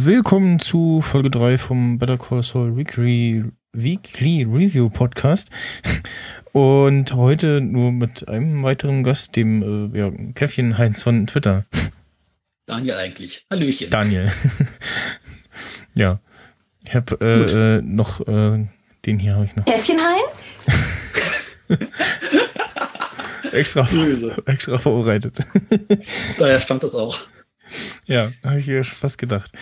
Willkommen zu Folge 3 vom Better Call Saul Weekly, Weekly Review Podcast. Und heute nur mit einem weiteren Gast, dem äh, ja, Käffchen Heinz von Twitter. Daniel eigentlich. Hallöchen. Daniel. ja. Ich habe äh, äh, noch äh, den hier habe ich noch. Käffchen Heinz? extra, extra vorbereitet. Daher stammt das auch. Ja, habe ich mir fast gedacht.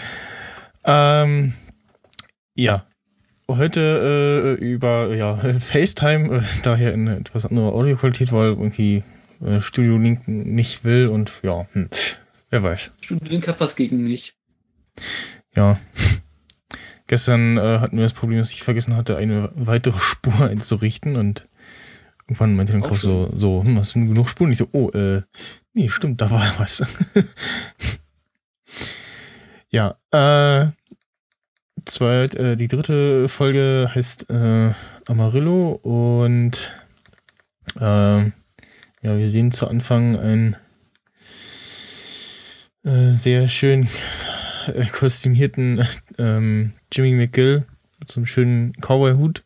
Ähm, ja, heute äh, über ja, FaceTime, äh, daher in etwas anderer Audioqualität, weil irgendwie äh, Studio Link nicht will und ja, hm, wer weiß. Studio Link hat was gegen mich. Ja. Gestern äh, hatten wir das Problem, dass ich vergessen hatte, eine weitere Spur einzurichten und irgendwann meinte dann auch so, so, hm, hast du genug Spuren? Ich so, oh, äh, nee, stimmt, da war was. ja, äh, zweit, äh, die dritte Folge heißt äh, Amarillo und äh, ja, wir sehen zu Anfang ein äh, sehr schön äh, kostümierten ähm, Jimmy McGill mit so einem schönen Cowboy-Hut.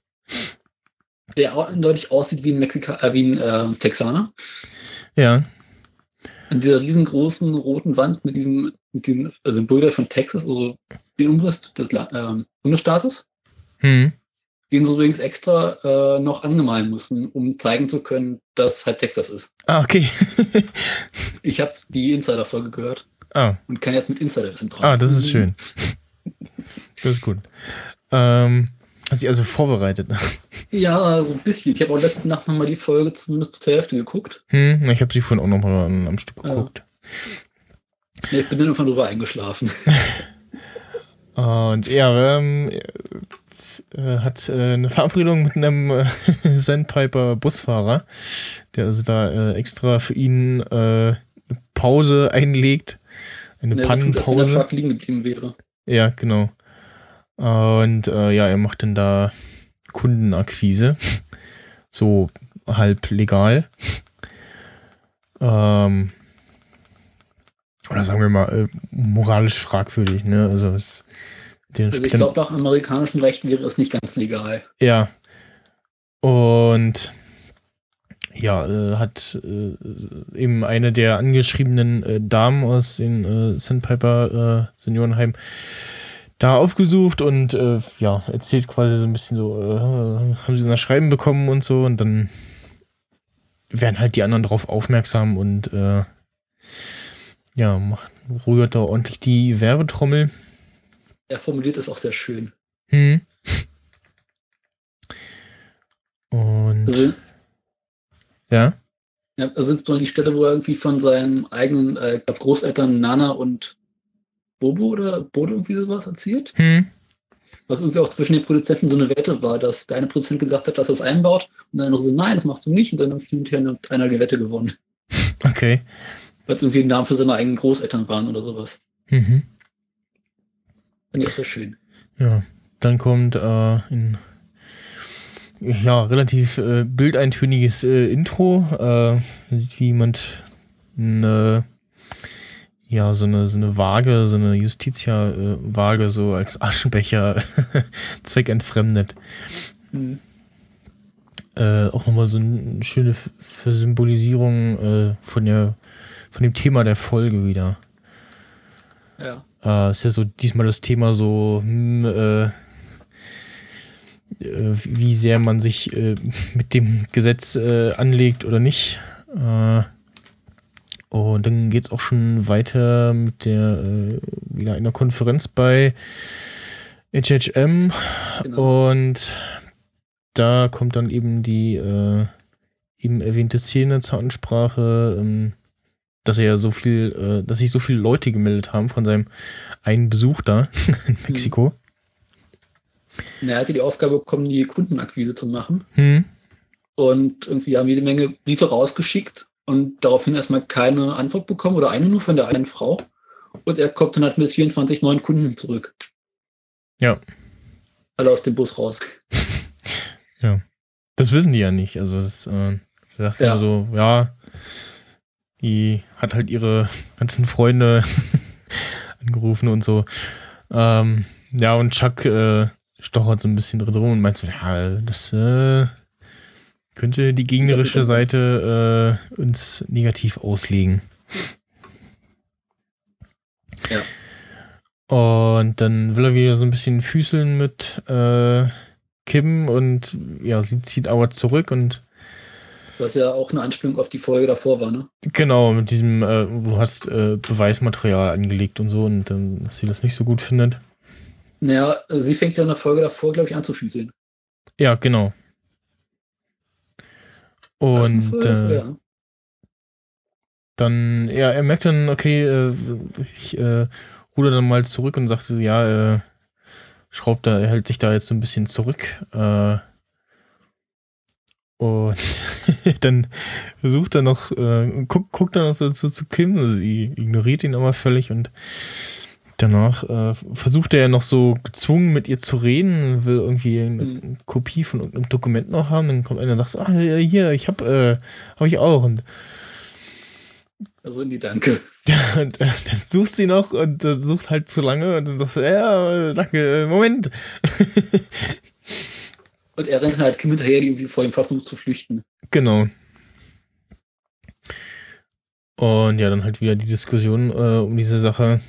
Der eindeutig aussieht wie ein Mexika äh, wie ein äh, Texaner. Ja. An dieser riesengroßen roten Wand mit diesem, mit diesem Symbol von Texas, also den Umriss des äh, Bundesstaates. Hm. Den sie übrigens extra äh, noch angemalen mussten, um zeigen zu können, dass halt Texas ist. Ah, okay. ich habe die Insider-Folge gehört. Ah. Und kann jetzt mit Insider-Wissen drauf. Ah, das ist schön. das ist gut. Ähm, hast du also vorbereitet? ja, so ein bisschen. Ich habe auch letzte Nacht nochmal die Folge zumindest zur Hälfte geguckt. Hm, ich habe sie vorhin auch nochmal am, am Stück geguckt. Ja. ich bin dann irgendwann drüber eingeschlafen. Und ja, ähm, äh, hat äh, eine Verabredung mit einem äh, Sandpiper Busfahrer, der also da äh, extra für ihn äh, Pause einlegt. Eine ja, Pannenpause. Tut, liegen geblieben wäre. Ja, genau. Und äh, ja, er macht dann da Kundenakquise. So halb legal. Ähm, oder sagen wir mal, äh, moralisch fragwürdig, ne? Also, es, den also ich glaube, nach amerikanischem Recht wäre es nicht ganz legal. Ja. Und ja, äh, hat äh, eben eine der angeschriebenen äh, Damen aus den äh, Sandpiper äh, Seniorenheim da aufgesucht und äh, ja, erzählt quasi so ein bisschen so, äh, haben sie das Schreiben bekommen und so und dann werden halt die anderen darauf aufmerksam und äh, ja, macht, rührt da ordentlich die Werbetrommel. Er formuliert es auch sehr schön. Hm. Und also, ja. Ja, also insbesondere die Stelle, wo er irgendwie von seinen eigenen äh, Großeltern Nana und Bobo oder Bodo irgendwie sowas erzählt. Hm. Was irgendwie auch zwischen den Produzenten so eine Wette war, dass der eine Produzent gesagt hat, dass er es einbaut und der andere so, nein, das machst du nicht und dann hat hinterher einer die Wette gewonnen. Okay. Weil es irgendwie ein Name für seine eigenen Großeltern waren oder sowas. Mhm. Finde ich sehr schön. Ja, dann kommt äh, in ja, relativ äh, bildeintöniges äh, Intro. Äh, sieht wie jemand eine, ja, so eine, so eine Waage, so eine Justitia-Waage so als Aschenbecher zweckentfremdet. Mhm. Äh, auch nochmal so eine schöne Versymbolisierung äh, von der, von dem Thema der Folge wieder. Ja. Äh, ist ja so diesmal das Thema so, hm, äh, äh, wie sehr man sich äh, mit dem Gesetz anlegt oder nicht. Äh, und dann geht es auch schon weiter mit der äh, wieder einer Konferenz bei HHM genau. und da kommt dann eben die äh, eben erwähnte Szene zur Ansprache, ähm, dass er ja so viel, dass sich so viele Leute gemeldet haben von seinem einen Besuch da in Mexiko. er hatte die Aufgabe bekommen, die Kundenakquise zu machen. Hm. Und irgendwie haben jede Menge Briefe rausgeschickt und daraufhin erstmal keine Antwort bekommen oder eine nur von der einen Frau. Und er kommt dann halt mit 24 neuen Kunden zurück. Ja. Alle aus dem Bus raus. ja. Das wissen die ja nicht. Also das äh, sagst du ja. so, ja, die hat halt ihre ganzen Freunde angerufen und so. Ähm, ja, und Chuck äh, stochert so ein bisschen drin rum und meint so, ja, das äh, könnte die gegnerische Seite äh, uns negativ auslegen. Ja. Und dann will er wieder so ein bisschen füßeln mit äh, Kim und ja, sie zieht aber zurück und Was ja auch eine Anspielung auf die Folge davor war, ne? genau, mit diesem, äh, du hast äh, Beweismaterial angelegt und so und dann, dass sie das nicht so gut findet. Naja, sie fängt ja in der Folge davor, glaube ich, an zu füßeln. Ja, genau. Und Also, äh, ja. dann, ja, er merkt dann, okay, äh, ich äh, ruder dann mal zurück und sagt so, ja, äh, schraubt da, er hält sich da jetzt so ein bisschen zurück. Äh, und dann versucht er noch, äh, guckt, guckt er noch so zu, zu Kim, also sie ignoriert ihn aber völlig und danach äh, versucht er noch so gezwungen mit ihr zu reden, will irgendwie eine Mhm. Kopie von irgendeinem Dokument noch haben, dann kommt einer und sagt, ah, hier, ich hab, äh, hab ich auch und Also in die Danke. und äh, dann sucht sie noch und äh, sucht halt zu lange und dann sagt sie, ja, danke, äh, Moment. Und er rennt halt Kim hinterher, die irgendwie vor ihm versucht zu flüchten. genau. Und ja, dann halt wieder die Diskussion äh, um diese Sache,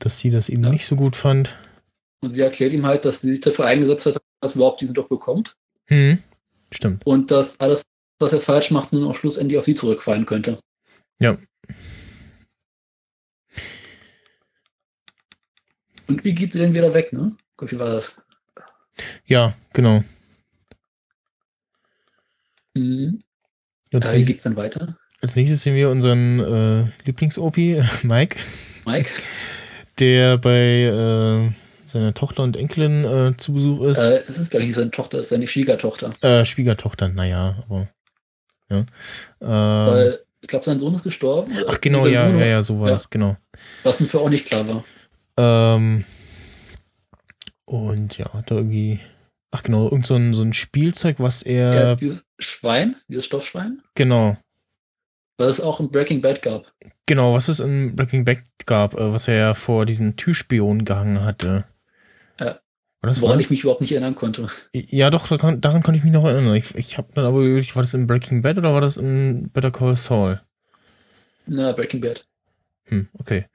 dass sie das eben Ja. nicht so gut fand. Und sie erklärt ihm halt, dass sie sich dafür eingesetzt hat, dass er überhaupt diesen Job bekommt. Hm, stimmt. Und dass alles, was er falsch macht, nun auch schlussendlich auf sie zurückfallen könnte. Ja. Und wie geht sie denn wieder weg, ne? Gott, wie war das? Ja, genau. Mhm. Als, Ja, wie geht's dann weiter? als nächstes sehen wir unseren äh, Lieblings-Opi, Mike, Mike? der bei äh, seiner Tochter und Enkelin äh, zu Besuch ist. Äh, das ist gar nicht seine Tochter, ist seine Schwiegertochter. Äh, Schwiegertochter, naja, aber. Ja. Ähm, Weil, ich glaube, sein Sohn ist gestorben. oder? ach, genau, ja, ja, ja, so war Ja. das, genau. Was mir für auch nicht klar war. Ähm, und ja, da irgendwie. Ach, genau, irgend so ein, so ein Spielzeug, was Ja, er. dieses Schwein, dieses Stoffschwein, Genau. was es auch im Breaking Bad gab. Genau, was es in Breaking Bad gab, äh, was er ja vor diesen Türspion gehangen hatte. Ja. War das, Woran das? ich mich überhaupt nicht erinnern konnte. Ja, doch, daran, daran konnte ich mich noch erinnern. Ich, ich habe dann aber überlegt, war das in Breaking Bad oder war das in Better Call Saul? Na, Breaking Bad. Hm, okay.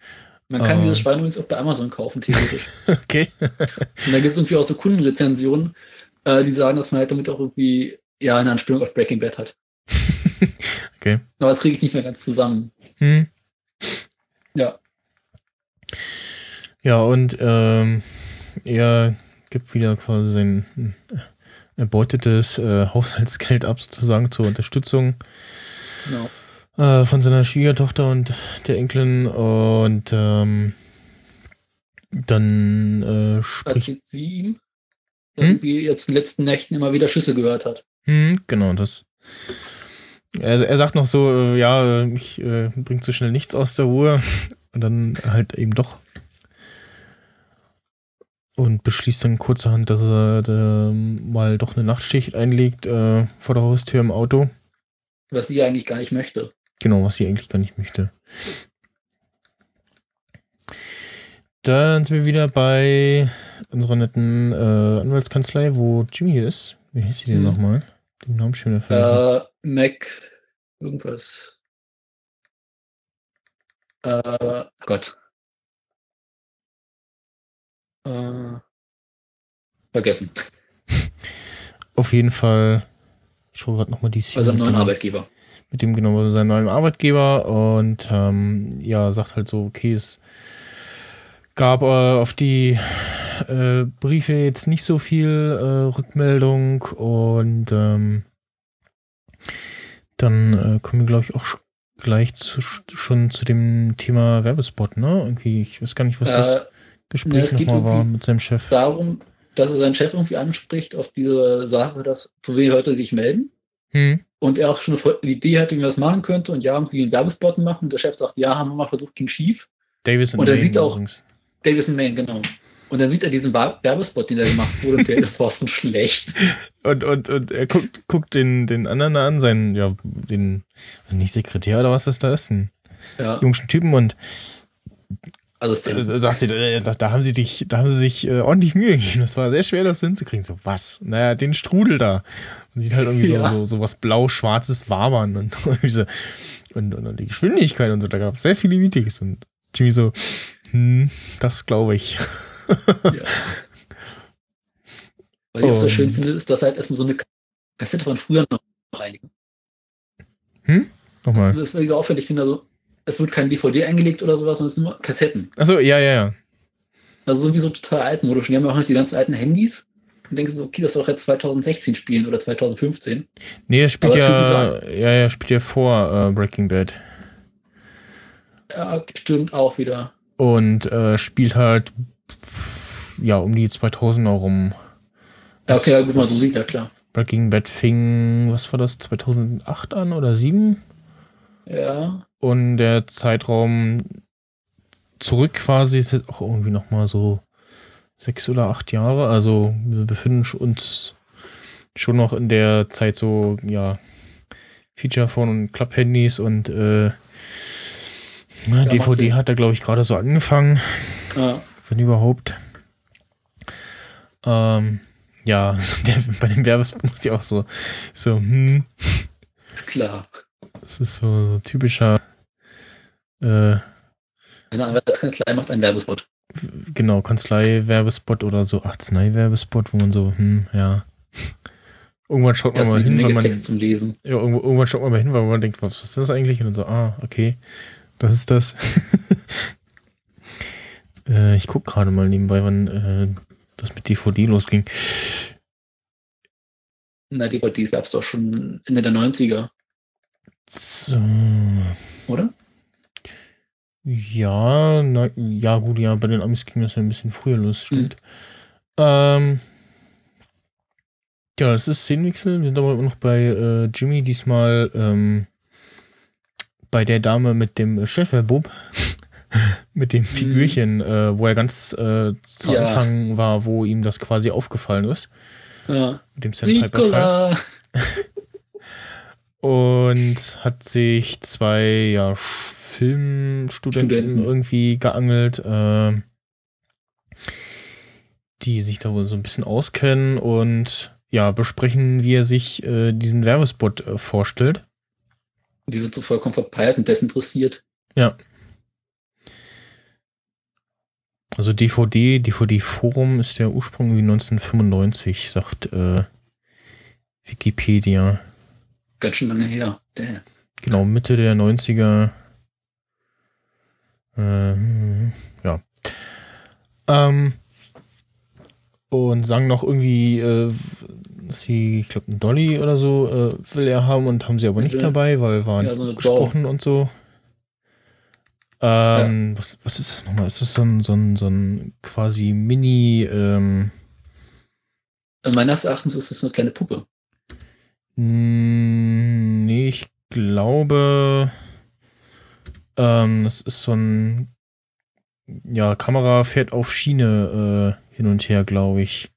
Man kann Ähm. dieses Schwein übrigens auch bei Amazon kaufen, theoretisch. Okay. Und da gibt es irgendwie auch so Kundenrezensionen, äh, die sagen, dass man halt damit auch irgendwie ja eine Anspielung auf Breaking Bad hat. okay. Aber das kriege ich nicht mehr ganz zusammen. Hm. Ja. Ja, und ähm, er gibt wieder quasi sein äh, erbeutetes äh, Haushaltsgeld ab, sozusagen zur Unterstützung Genau. äh, von seiner Schwiegertochter und der Enkelin. Und ähm, dann äh, spricht. Erzählt sie ihm, dass Hm? irgendwie jetzt in den letzten Nächten immer wieder Schüsse gehört hat. Hm, genau, das. Er, er sagt noch so, äh, ja, mich äh, bringt so schnell nichts aus der Ruhe. Und dann halt eben doch. Und beschließt dann kurzerhand, dass er da mal doch eine Nachtschicht einlegt äh, vor der Haustür im Auto. Was sie eigentlich gar nicht möchte. Genau, was sie eigentlich gar nicht möchte. Dann sind wir wieder bei unserer netten äh, Anwaltskanzlei, wo Jimmy ist. Wie hieß sie denn Hm. nochmal? Den Namen schon vergessen. Äh, Mac, irgendwas. Äh, Gott. Äh, vergessen. Auf jeden Fall. Ich schaue gerade nochmal die Szene seinem mit neuen dem- Arbeitgeber. mit dem genau seinem neuen Arbeitgeber und ähm, ja sagt halt so okay es gab äh, auf die äh, Briefe jetzt nicht so viel äh, Rückmeldung und ähm, dann äh, kommen wir glaube ich auch gleich zu, schon zu dem Thema Werbespot ne irgendwie ich weiß gar nicht was das Äh, ne, Gespräch es geht nochmal war mit seinem Chef darum, dass er seinen Chef irgendwie anspricht auf diese Sache, dass zu wenig Leute sich melden. hm, Und er auch schon eine Idee hatte, wie man das machen könnte und ja, irgendwie einen Werbespot machen. Und der Chef sagt, ja, haben wir mal versucht, ging schief. Davis Und er sieht auch- übrigens. Davison Main, genau. Und dann sieht er diesen Werbespot, den da gemacht wurde, und der ist von schlecht. Und, und, und er guckt, guckt den, den anderen an, seinen, ja, den, was nicht Sekretär oder was das da ist, ein Ja. jungen Typen und Also äh, sagt sie, äh, da, da, haben sie dich, da haben sie sich äh, ordentlich Mühe gegeben. Das war sehr schwer, das hinzukriegen. So, was? Naja, den Strudel da. Man sieht halt irgendwie ja. so, so, so was blau-schwarzes wabern und, so, und, und, und, die Geschwindigkeit und so. Da gab es sehr viele Meetings und Jimmy so, hm, das glaube ich. Ja. Was ich auch so schön finde, ist, dass halt erstmal so eine Kassette von früher noch reinigen. Hm? Nochmal. Das ist so auffällig. Ich finde also, es wird kein DVD eingelegt oder sowas, sondern es sind nur Kassetten. Achso, ja, ja, ja. Also sowieso total altmodisch. Die haben ja auch noch die ganzen alten Handys. Und denkst so, okay, das soll auch jetzt 2016 spielen oder 2015. Nee, das spielt ja, ja, ja, spielt ja vor äh, Breaking Bad. Ja, stimmt auch wieder. Und äh, spielt halt ja um die 2000er rum. Ja, okay, ja, gut, mal so sieht, ja klar. Breaking Bad fing, was war das, 2008 an oder 7? Ja. Und der Zeitraum zurück quasi ist jetzt auch irgendwie nochmal so sechs oder acht Jahre. Also wir befinden uns schon noch in der Zeit so, ja, Feature-Phone und Club-Handys und äh, ja, DVD hat da, glaube ich, gerade so angefangen. Ja. Wenn überhaupt. Ähm, ja, der, bei dem Werbespot muss ich auch so, so, hm. Klar. Das ist so, so typischer. Äh, Eine Anwaltskanzlei macht einen Werbespot. Genau, Kanzlei-Werbespot oder so Arznei-Werbespot, wo man so, hm, ja. Irgendwann schaut man ja, mal hin, weil man. Text zum Lesen. Ja, irgendwann schaut man mal hin, weil man denkt, was ist das eigentlich? Und dann so, ah, okay, das ist das. äh, ich guck gerade mal nebenbei, wann äh, das mit DVD losging. Na, DVDs gab es doch schon Ende der 90er. So. Oder? Ja, na, ja, gut, ja, bei den Amis ging das ja ein bisschen früher los, stimmt. Mhm. Ähm, ja, das ist Szenenwechsel. Wir sind aber immer noch bei äh, Jimmy, diesmal ähm, bei der Dame mit dem Chef-Bub. Mit dem mhm. Figürchen, mhm. äh, wo er ganz äh, zu ja. Anfang war, wo ihm das quasi aufgefallen ist. Ja. Mit dem Sandpiper-Fall. Und hat sich zwei ja, Filmstudenten Studenten. irgendwie geangelt, äh, die sich da wohl so ein bisschen auskennen und ja, besprechen, wie er sich äh, diesen Werbespot äh, vorstellt. Die sind so vollkommen verpeilt und desinteressiert. Ja. Also DVD, DVD-Forum ist der Ursprung wie 1995, sagt äh, Wikipedia. Ganz schön lange her. Damn. Genau, Mitte der 90er. Äh, ja. Ähm, und sagen noch irgendwie, äh, sie, ich glaube, einen Dolly oder so äh, will er haben und haben sie aber nicht dabei, weil war nicht so gesprochen und so. Ähm, ja. was, was ist das nochmal? Ist das so ein, so ein, so ein quasi Mini, ähm, Meines Erachtens ist das eine kleine Puppe. Hm, nee, ich glaube, ähm, das ist so ein, ja, Kamera fährt auf Schiene äh, hin und her, glaube ich.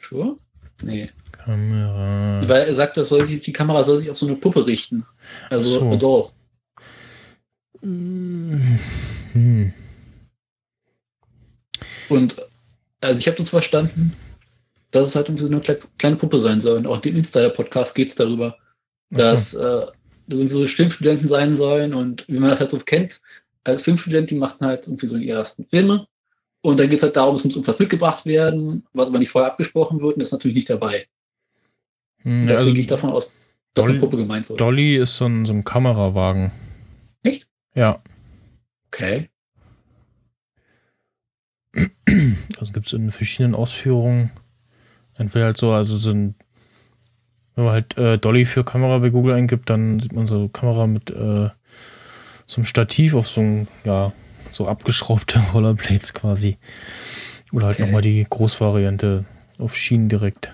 Sure? Nee. Kamera. Weil er sagt, das soll sich, die Kamera soll sich auf so eine Puppe richten. Also so. Adore. Hm. Und also ich habe das verstanden, dass es halt irgendwie so eine kleine Puppe sein soll. Und auch im Insider-Podcast geht es darüber, dass so. äh, irgendwie so Filmstudenten sein sollen und wie man das halt so kennt, als Filmstudent, die machen halt irgendwie so die ersten Filme. Und dann geht es halt darum, es muss irgendwas mitgebracht werden, was aber nicht vorher abgesprochen wird und das ist natürlich nicht dabei. Hm, deswegen also gehe ich davon aus, dass Dolly, eine Puppe gemeint wird. Dolly ist so ein, so ein Kamerawagen. Ja. Okay. Also gibt es in verschiedenen Ausführungen. Entweder halt so, also so ein, wenn man halt äh, Dolly für Kamera bei Google eingibt, dann sieht man so Kamera mit äh, so einem Stativ auf so ein, ja, so abgeschraubte Rollerblades quasi. Oder halt okay. nochmal die Großvariante auf Schienen direkt.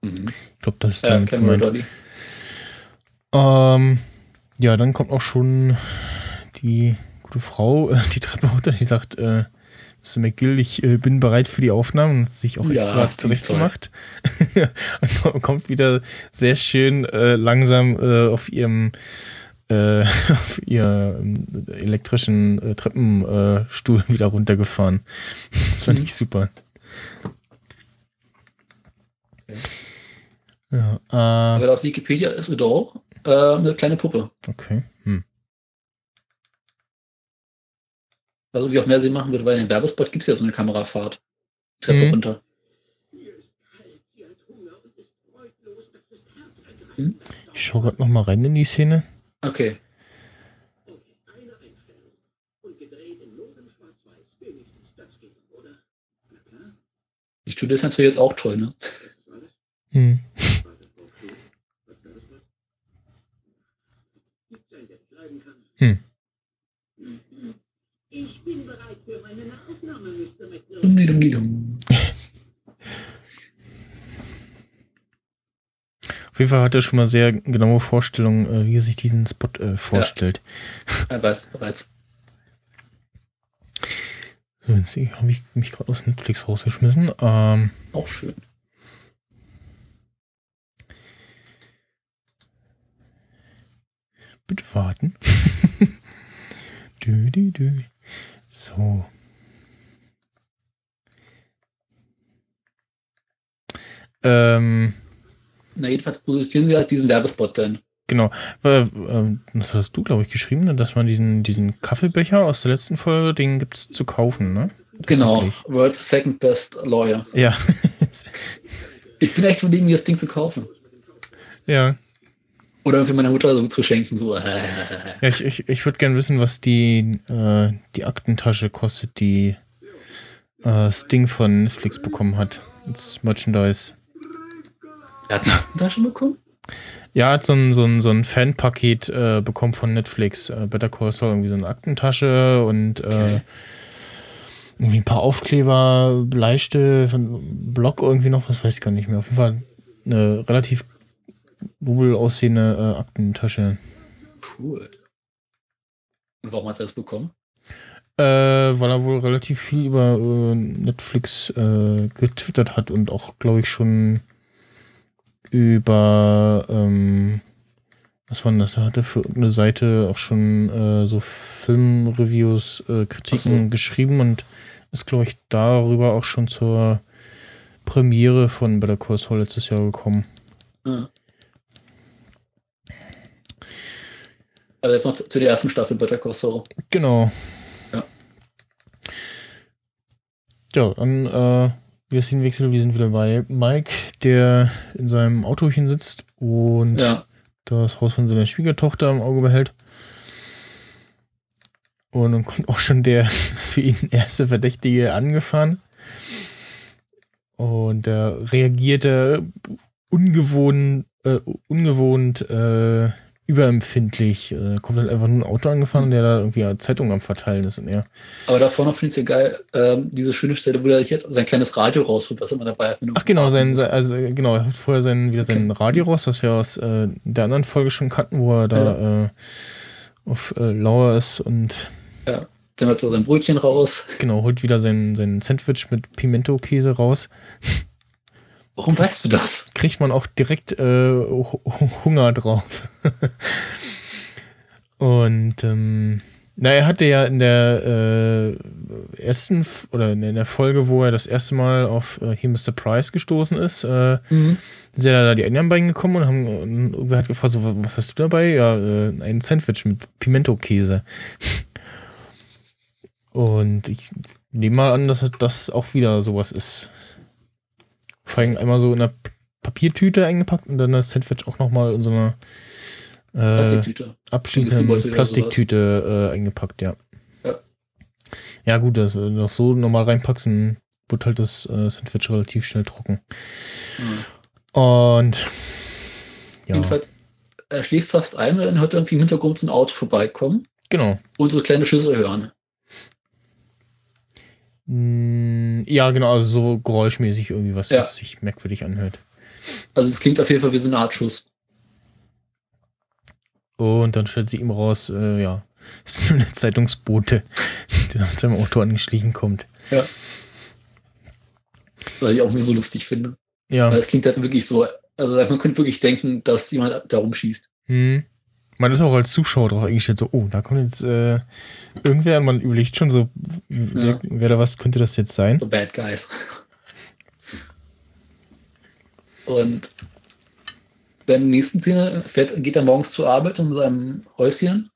Mhm. Ich glaube, das ist ja, dann gemeint. Dolly. Ähm, ja, dann kommt auch schon die gute Frau äh, die Treppe runter, die sagt, äh, Mr. McGill, ich äh, bin bereit für die Aufnahmen und hat sich auch extra ja, zurechtgemacht. und kommt wieder sehr schön äh, langsam äh, auf ihrem äh, auf ihren elektrischen äh, Treppenstuhl wieder runtergefahren. Das fand ich super. Okay. Ja, äh, Aber laut Wikipedia ist Adore äh, eine kleine Puppe. okay. Hm. Was irgendwie auch mehr Sinn machen würde, weil in dem Werbespot gibt es ja so eine Kamerafahrt. Treppe Mhm. runter. Ich schau grad noch mal rein in die Szene. Okay. Die Studie ist natürlich jetzt auch toll, ne? Hm. Hm. Ich bin bereit für meine Nachaufnahme, Mr. McNaught. Dum, dum, dum. Auf jeden Fall hat er schon mal sehr genaue Vorstellungen, äh, wie er sich diesen Spot äh, vorstellt. Er weiß bereits. So, jetzt habe ich mich gerade aus Netflix rausgeschmissen. Ähm, Auch schön. bitte warten. dü, dü, dü. So. Ähm, Na, jedenfalls positionieren sie als diesen Werbespot dann. genau. Äh, ähm, das hast du, glaube ich, geschrieben, ne? dass man diesen, diesen Kaffeebecher aus der letzten Folge, den gibt's zu kaufen, ne? Genau. World's Second Best Lawyer. Ja. Ich bin echt verlegen, mir das Ding zu kaufen. ja. Oder für meine Mutter so zu schenken. So. Ja, ich, ich, ich würde gerne wissen, was die, äh, die Aktentasche kostet, die äh, Sting von Netflix bekommen hat. Als Merchandise. Er hat eine Aktentasche bekommen? Ja, hat so ein, so ein, so ein Fanpaket äh, bekommen von Netflix. Äh, Better Call Saul, irgendwie so eine Aktentasche und äh, Okay. irgendwie ein paar Aufkleber, Bleistift, ein Block irgendwie noch, was weiß ich gar nicht mehr. Auf jeden Fall eine relativ wohl aussehende äh, Aktentasche. Cool. Und warum hat er das bekommen? Äh, weil er wohl relativ viel über äh, Netflix äh, getwittert hat und auch, glaube ich, schon über, ähm, was war denn das? Er hatte für irgendeine Seite auch schon äh, so Filmreviews, äh, Kritiken so. geschrieben und ist, glaube ich, darüber auch schon zur Premiere von Better Call Saul letztes Jahr gekommen. Ja. Aber jetzt noch zu, zu der ersten Staffel Better Call Saul. Genau. Ja. Ja, dann äh, wir sind Wechsel, wir sind wieder bei Mike, der in seinem Autochen sitzt und Ja. das Haus von seiner Schwiegertochter im Auge behält. Und dann kommt auch schon der für ihn erste Verdächtige angefahren. Und der reagierte ungewohnt, äh, ungewohnt äh, überempfindlich. Äh, kommt halt einfach nur ein Auto angefahren, der da irgendwie Zeitung am Verteilen ist. Und er, Aber davor noch finde ich es ja geil, ähm, diese schöne Stelle, wo er jetzt sein kleines Radio rausholt, was immer dabei hat. ach genau, sein, also äh, genau, er hat vorher sein, wieder sein Okay. Radio raus, was wir aus äh, der anderen Folge schon kannten, wo er da äh, auf äh, Lauer ist und Ja. Dann hat er sein Brötchen raus. genau, holt wieder sein, sein Sandwich mit Pimento-Käse raus. Warum weißt du das? kriegt man auch direkt äh, Hu- Hunger drauf. Und ähm, na, er hatte ja in der äh, ersten F oder in der Folge, wo er das erste Mal auf äh, hier Mr. Price gestoßen ist, äh, sind ja da die anderen beiden gekommen und haben und irgendwer hat gefragt, so, was hast du dabei? Ja, äh, ein Sandwich mit Pimento-Käse. Und ich nehme mal an, dass das auch wieder sowas ist. Vor allem einmal so in einer Papiertüte eingepackt und dann das Sandwich auch nochmal in so einer äh, Plastiktüte. abschließenden Plastiktüte äh, eingepackt, ja. Ja. Ja, gut, dass du das so normal reinpackst, dann wird halt das äh, Sandwich relativ schnell trocken. Mhm. Und ja, Jedenfalls, er schläft fast ein und dann hört er irgendwie im Hintergrund so ein Auto vorbeikommen genau. und so kleine Schüsse hören. Mm, Ja, genau, also so geräuschmäßig irgendwie was, Ja. was sich merkwürdig anhört. Also es klingt auf jeden Fall wie so eine Art Schuss. Und dann stellt sie ihm raus, äh, ja, es ist nur eine Zeitungsbote, der mit seinem Auto angeschlichen kommt. Was ich auch irgendwie so lustig finde. Ja, Weil es klingt halt wirklich so, also man könnte wirklich denken, dass jemand da rumschießt. hm. Man ist auch als Zuschauer drauf eingestellt, so, oh, da kommt jetzt äh, irgendwer man überlegt schon so, wer, Ja. wer da was könnte das jetzt sein? So Bad Guys. Und dann in der nächsten Szene fährt, geht er morgens zur Arbeit in seinem Häuschen.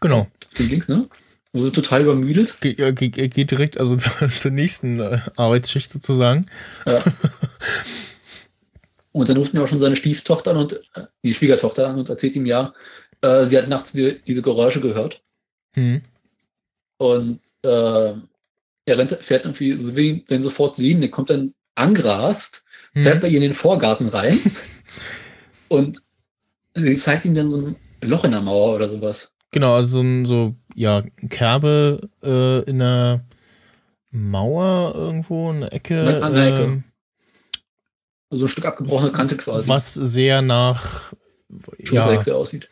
Genau. Links, ne? Sie total übermüdet. Ge ge geht direkt also zur, zur nächsten äh, Arbeitsschicht sozusagen. Ja. Und dann ruft ihn auch schon seine Stieftochter an und äh, die Schwiegertochter an und erzählt ihm ja, äh, sie hat nachts die, diese Geräusche gehört. Hm. Und äh, er rennt, fährt irgendwie, so will ihn den sofort sehen, der kommt dann angrast, fährt Hm. bei ihr in den Vorgarten rein und sie zeigt ihm dann so ein Loch in der Mauer oder sowas. Genau, also so ein so, ja, Kerbe äh, in der Mauer irgendwo, in der Ecke. An der Ecke. Also ein Stück abgebrochene Kante quasi. Was sehr nach ja, aussieht.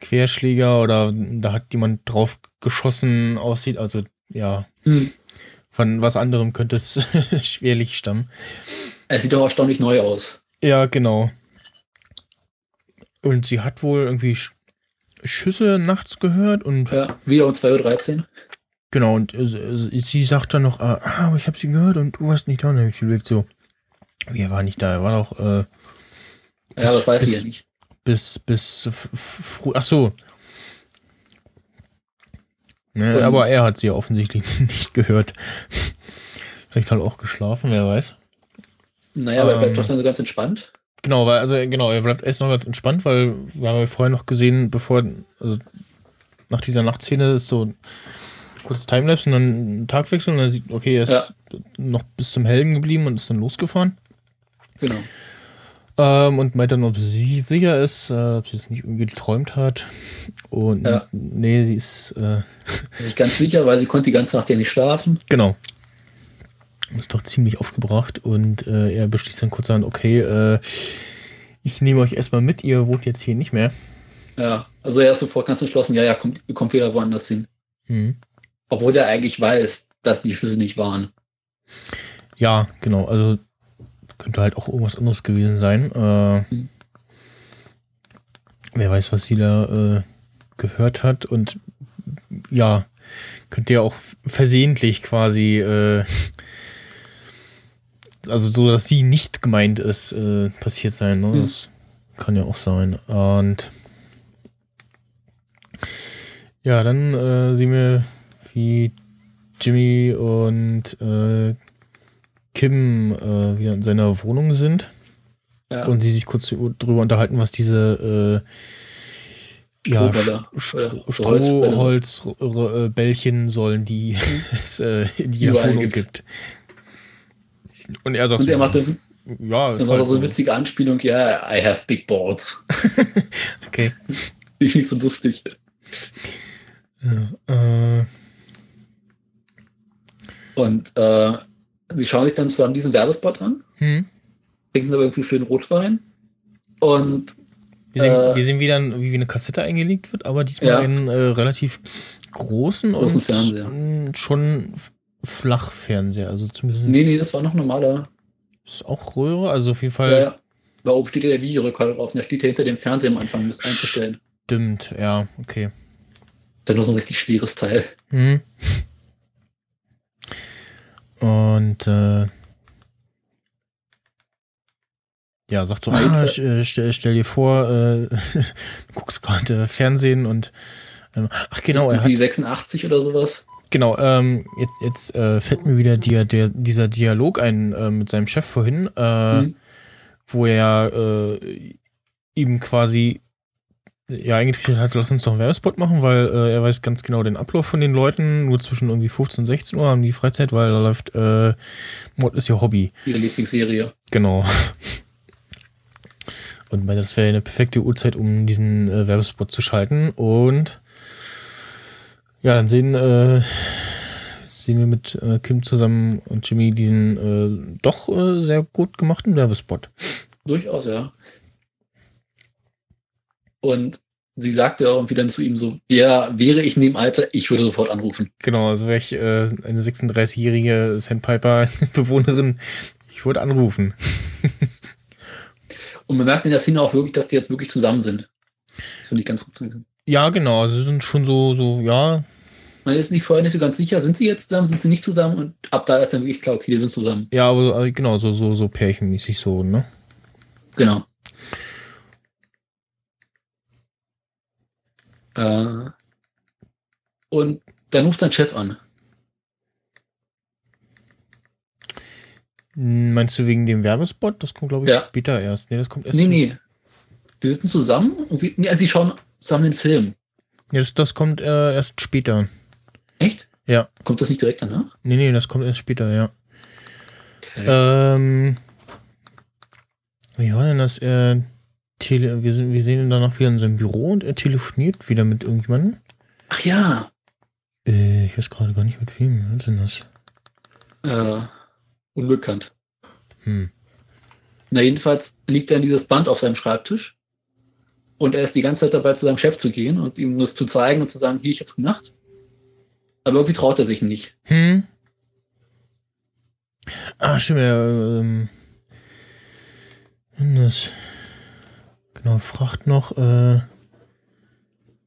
Querschläger oder da hat jemand drauf geschossen aussieht. Also ja, Hm. von was anderem könnte es schwerlich stammen. Es sieht auch erstaunlich neu aus. Ja, genau. Und sie hat wohl irgendwie Sch Schüsse nachts gehört und Ja, wieder um 2.13 Uhr. genau, und äh, sie sagt dann noch, ah, aber ich habe sie gehört und du warst nicht da. Und dann hab ich so, wie, er war nicht da, er war doch äh, Ja, das weiß bis- ich ja nicht. bis, bis früh, ach so. Ne, Und- aber er hat sie ja offensichtlich nicht gehört. Vielleicht halt auch geschlafen, wer weiß. Naja, aber er bleibt Ähm. doch dann so ganz entspannt. Genau, weil, also genau, er bleibt erst noch ganz entspannt, weil wir haben ja vorher noch gesehen, bevor, also nach dieser Nachtszene ist so ein kurzes Timelapse und dann ein Tagwechsel und dann sieht, okay, er ist noch bis zum Hellen geblieben und ist dann losgefahren. Genau. Ähm, und meint dann, ob sie sicher ist, äh, ob sie es nicht irgendwie geträumt hat. Und Ja. nee, sie ist, äh, Nicht ganz sicher, weil sie konnte die ganze Nacht ja nicht schlafen. genau. Ist doch ziemlich aufgebracht und äh, er beschließt dann kurz an, okay, äh, ich nehme euch erstmal mit, ihr wohnt jetzt hier nicht mehr. Ja, also er ist sofort ganz entschlossen, ja, ja, kommt, ihr kommt wieder woanders hin. Mhm. Obwohl er eigentlich weiß, dass die Schüsse nicht waren. Ja, genau, also könnte halt auch irgendwas anderes gewesen sein. Äh, Mhm. Wer weiß, was sie da äh, gehört hat und ja, könnte ja auch versehentlich quasi, äh, also so, dass sie nicht gemeint ist, äh, passiert sein. Ne? Mhm. Das kann ja auch sein. Und ja, dann äh, sehen wir, wie Jimmy und äh, Kim äh, wieder in seiner Wohnung sind Ja, und sie sich kurz drüber unterhalten, was diese äh, ja, Strohholzbällchen sollen, die es äh, in jeder Überall Wohnung gibt. gibt. Und er sagt und er macht dann, ja, dann ist war halt so eine witzige Anspielung, ja, I have big balls. Okay. Die finde ich so lustig. Ja, äh, Und äh, sie schauen sich dann zusammen diesen Werbespot an, hm. trinken aber irgendwie für den Rotwein. Und Wir sehen, Äh, wir sehen wieder, wie eine Kassette eingelegt wird, aber diesmal Ja. einen äh, relativ großen, Großen und Fernseher. mh, schon Flachfernseher. Also zumindest nee, nee, das war noch normaler. ist auch Röhre, also auf jeden Fall Ja, ja. Da oben steht ja der Videorekorder drauf und der steht ja hinter dem Fernseher am Anfang, um das einzustellen. stimmt, ja, okay. Das ist nur so ein richtig schweres Teil. Hm. Und äh, ja, sagt so, ah, äh, st- stell, stell dir vor, äh, du guckst gerade Fernsehen und ähm, ach genau, er Die hat 86 oder sowas. genau, ähm, jetzt, jetzt äh, fällt mir wieder der, der, dieser Dialog ein äh, mit seinem Chef vorhin, äh, Hm. wo er äh, ihm quasi ja eingetrichtert hat, lass uns doch einen Werbespot machen, weil äh, er weiß ganz genau den Ablauf von den Leuten. Nur zwischen irgendwie 15 und 16 Uhr haben die Freizeit, weil da läuft äh, Mord ist ihr Hobby. Ihre Lieblingsserie. Genau. Und das wäre eine perfekte Uhrzeit, um diesen äh, Werbespot zu schalten. Und ja, dann sehen, äh, sehen wir mit äh, Kim zusammen und Jimmy diesen äh, doch äh, sehr gut gemachten Werbespot. Durchaus, ja. Und sie sagte auch irgendwie dann zu ihm so, ja, wäre ich in dem Alter, ich würde sofort anrufen. Genau, also wäre ich äh, eine 36-jährige Sandpiper-Bewohnerin, ich würde anrufen. Und man merkt in der Szene auch wirklich, dass die jetzt wirklich zusammen sind. Das finde ich ganz gut zu wissen. Ja, genau. Also sie sind schon so, so, ja. Man ist nicht vorher nicht so ganz sicher, sind sie jetzt zusammen, sind sie nicht zusammen und ab da ist dann wirklich klar, okay, die sind zusammen. Ja, aber äh, genau, so, so, so pärchenmäßig so, ne? Genau. Äh, und dann ruft sein Chef an. Hm, Meinst du wegen dem Werbespot? Das kommt, glaube ich, Ja. später erst. Nee, das kommt erst. Nee, nee. Die sitzen zusammen und wir, nee, also sie schauen zusammen den Film. Nee, das, das kommt äh, erst später. Echt? Ja. Kommt das nicht direkt danach? Nee, nee, das kommt erst später, ja. Okay. Ähm, wie war denn das? Er tele wir, sind, wir sehen ihn danach wieder in seinem Büro und er telefoniert wieder mit irgendjemandem. Ach ja. Äh, ich weiß gerade gar nicht mit wem. Was ist denn das? Äh, unbekannt. Hm. Na, jedenfalls liegt dann dieses Band auf seinem Schreibtisch. Und er ist die ganze Zeit dabei, zu seinem Chef zu gehen und ihm das zu zeigen und zu sagen, hier, ich hab's gemacht. Aber irgendwie traut er sich nicht. Hm? Ah, stimmt, er, ähm, das, genau, fragt noch, äh,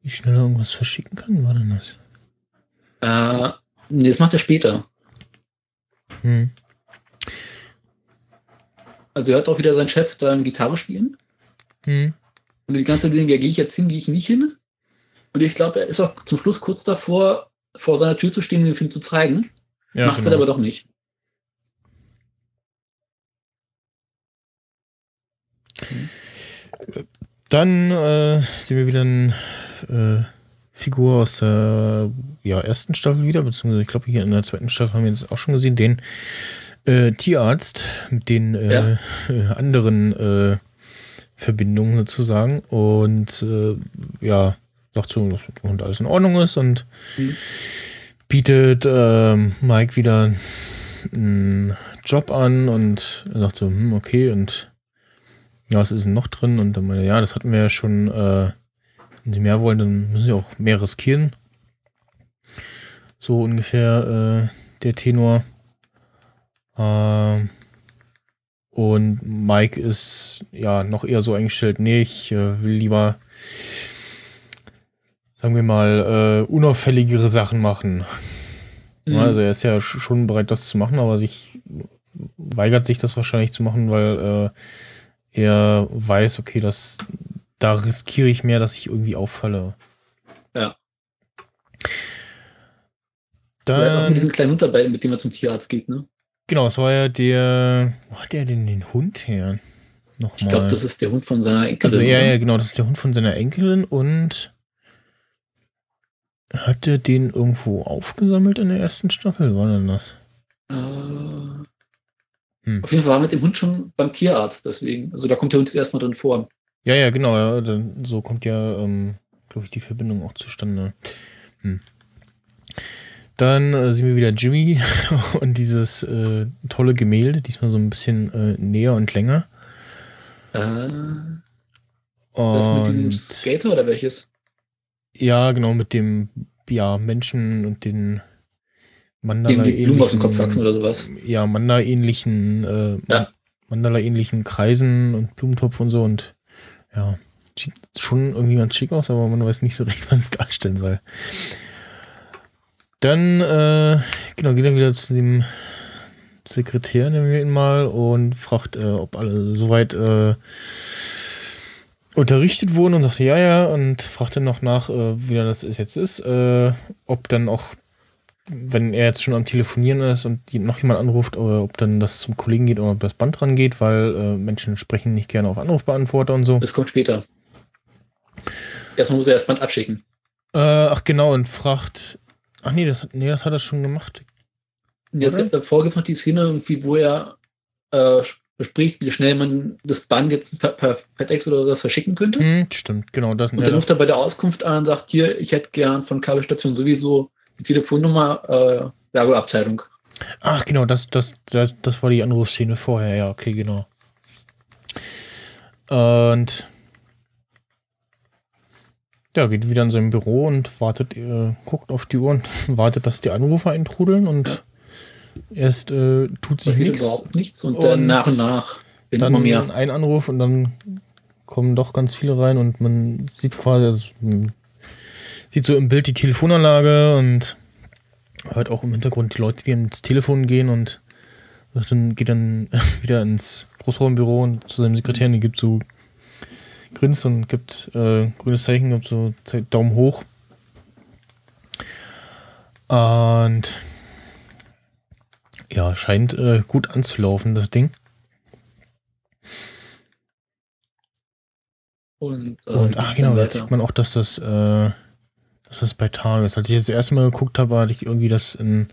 wie schnell er irgendwas verschicken kann, war denn das? Äh, nee, das macht er später. Hm. Also er hört auch wieder seinen Chef dann Gitarre spielen. Hm. Und die ganze Zeit ja, gehe ich jetzt hin, gehe ich nicht hin? Und ich glaube, er ist auch zum Schluss kurz davor, vor seiner Tür zu stehen und den Film zu zeigen. Ja, Macht genau. er aber doch nicht. Dann äh, sehen wir wieder eine äh, Figur aus der ja, ersten Staffel wieder, beziehungsweise ich glaube hier in der zweiten Staffel haben wir jetzt auch schon gesehen, den äh, Tierarzt mit den äh, äh, anderen äh, Verbindungen sozusagen und äh, ja, sagt so, dass mit dem Hund alles in Ordnung ist und Mhm. bietet ähm, Mike wieder einen Job an und er sagt so, hm, okay, und ja, was ist denn noch drin? Und dann meine, ja, das hatten wir ja schon, äh, wenn sie mehr wollen, dann müssen sie auch mehr riskieren. So ungefähr äh, der Tenor. Ähm, und Mike ist ja noch eher so eingestellt, nee, ich äh, will lieber, sagen wir mal, äh, unauffälligere Sachen machen. Mhm. Also er ist ja sch- schon bereit, das zu machen, aber sich weigert sich das wahrscheinlich zu machen, weil äh, er weiß, okay, das, da riskiere ich mehr, dass ich irgendwie auffalle. Ja. Er hat auch mit Dann, diesem kleinen Hund dabei, mit dem er zum Tierarzt geht, ne? genau, es war ja der, wo hat der denn den Hund her? Nochmal. Ich glaube, das ist der Hund von seiner Enkelin. Also ja, ja, genau, das ist der Hund von seiner Enkelin und hat er den irgendwo aufgesammelt in der ersten Staffel? War denn das? Äh, Hm. Auf jeden Fall war mit dem Hund schon beim Tierarzt, deswegen. Also da kommt der Hund jetzt erstmal drin vor. Ja, ja, genau, ja, dann, so kommt ja, ähm, glaube ich, die Verbindung auch zustande. Hm. Dann äh, sehen wir wieder Jimmy und dieses äh, tolle Gemälde, diesmal so ein bisschen äh, näher und länger. Äh, das mit diesem Und Skater oder welches? ja, genau, mit dem ja, Menschen und den Dem die Blumen aus dem Kopf wachsen Mandala-ähnlichen oder sowas. ja, Mandala-ähnlichen äh, Ja. Mandala-ähnlichen Kreisen und Blumentopf und so und ja, sieht schon irgendwie ganz schick aus, aber man weiß nicht so recht, was es darstellen soll. Dann, äh, genau, geht er wieder zu dem Sekretär, nennen wir ihn mal, und fragt, äh, ob alle soweit äh, unterrichtet wurden und sagte ja, ja, und fragt dann noch nach, äh, wie das jetzt ist, äh, ob dann auch wenn er jetzt schon am Telefonieren ist und noch jemand anruft, ob dann das zum Kollegen geht oder ob das Band dran geht, weil äh, Menschen sprechen nicht gerne auf Anrufbeantworter und so. Das kommt später. Erstmal muss er erstmal abschicken. Äh, ach genau, und fragt. Ach nee, das, hat- nee, das hat er schon gemacht. Oder? davor gibt es noch die Szene, irgendwie, wo er äh, bespricht, wie schnell man das Band per, FedEx oder was verschicken könnte. Hm, stimmt, genau. Das, Und ja, dann ruft er bei der Auskunft an und sagt, hier, ich hätte gern von Kabelstation sowieso die Telefonnummer äh, Werbeabteilung. ach genau, das, das, das, das war die Anrufszene vorher, ja, okay, genau. Und ja, geht wieder in sein Büro und wartet, äh, guckt auf die Uhr und wartet, dass die Anrufer eintrudeln und erst äh, tut sich nichts. überhaupt nichts und, Und dann nach und nach Dann immer mehr. ein Anruf und dann kommen doch ganz viele rein und man sieht quasi, also, man sieht so im Bild die Telefonanlage und hört auch im Hintergrund die Leute, die ins Telefon gehen und dann geht dann wieder ins Großraumbüro und zu seinem Sekretär und die gibt so grinst und gibt äh, grünes Zeichen, gibt so Daumen hoch. Und ja, scheint äh, gut anzulaufen, das Ding. Und, äh, Und ach genau, jetzt sieht man auch, dass das, äh, dass das bei Tage ist. Als ich jetzt das erste Mal geguckt habe, hatte ich irgendwie das in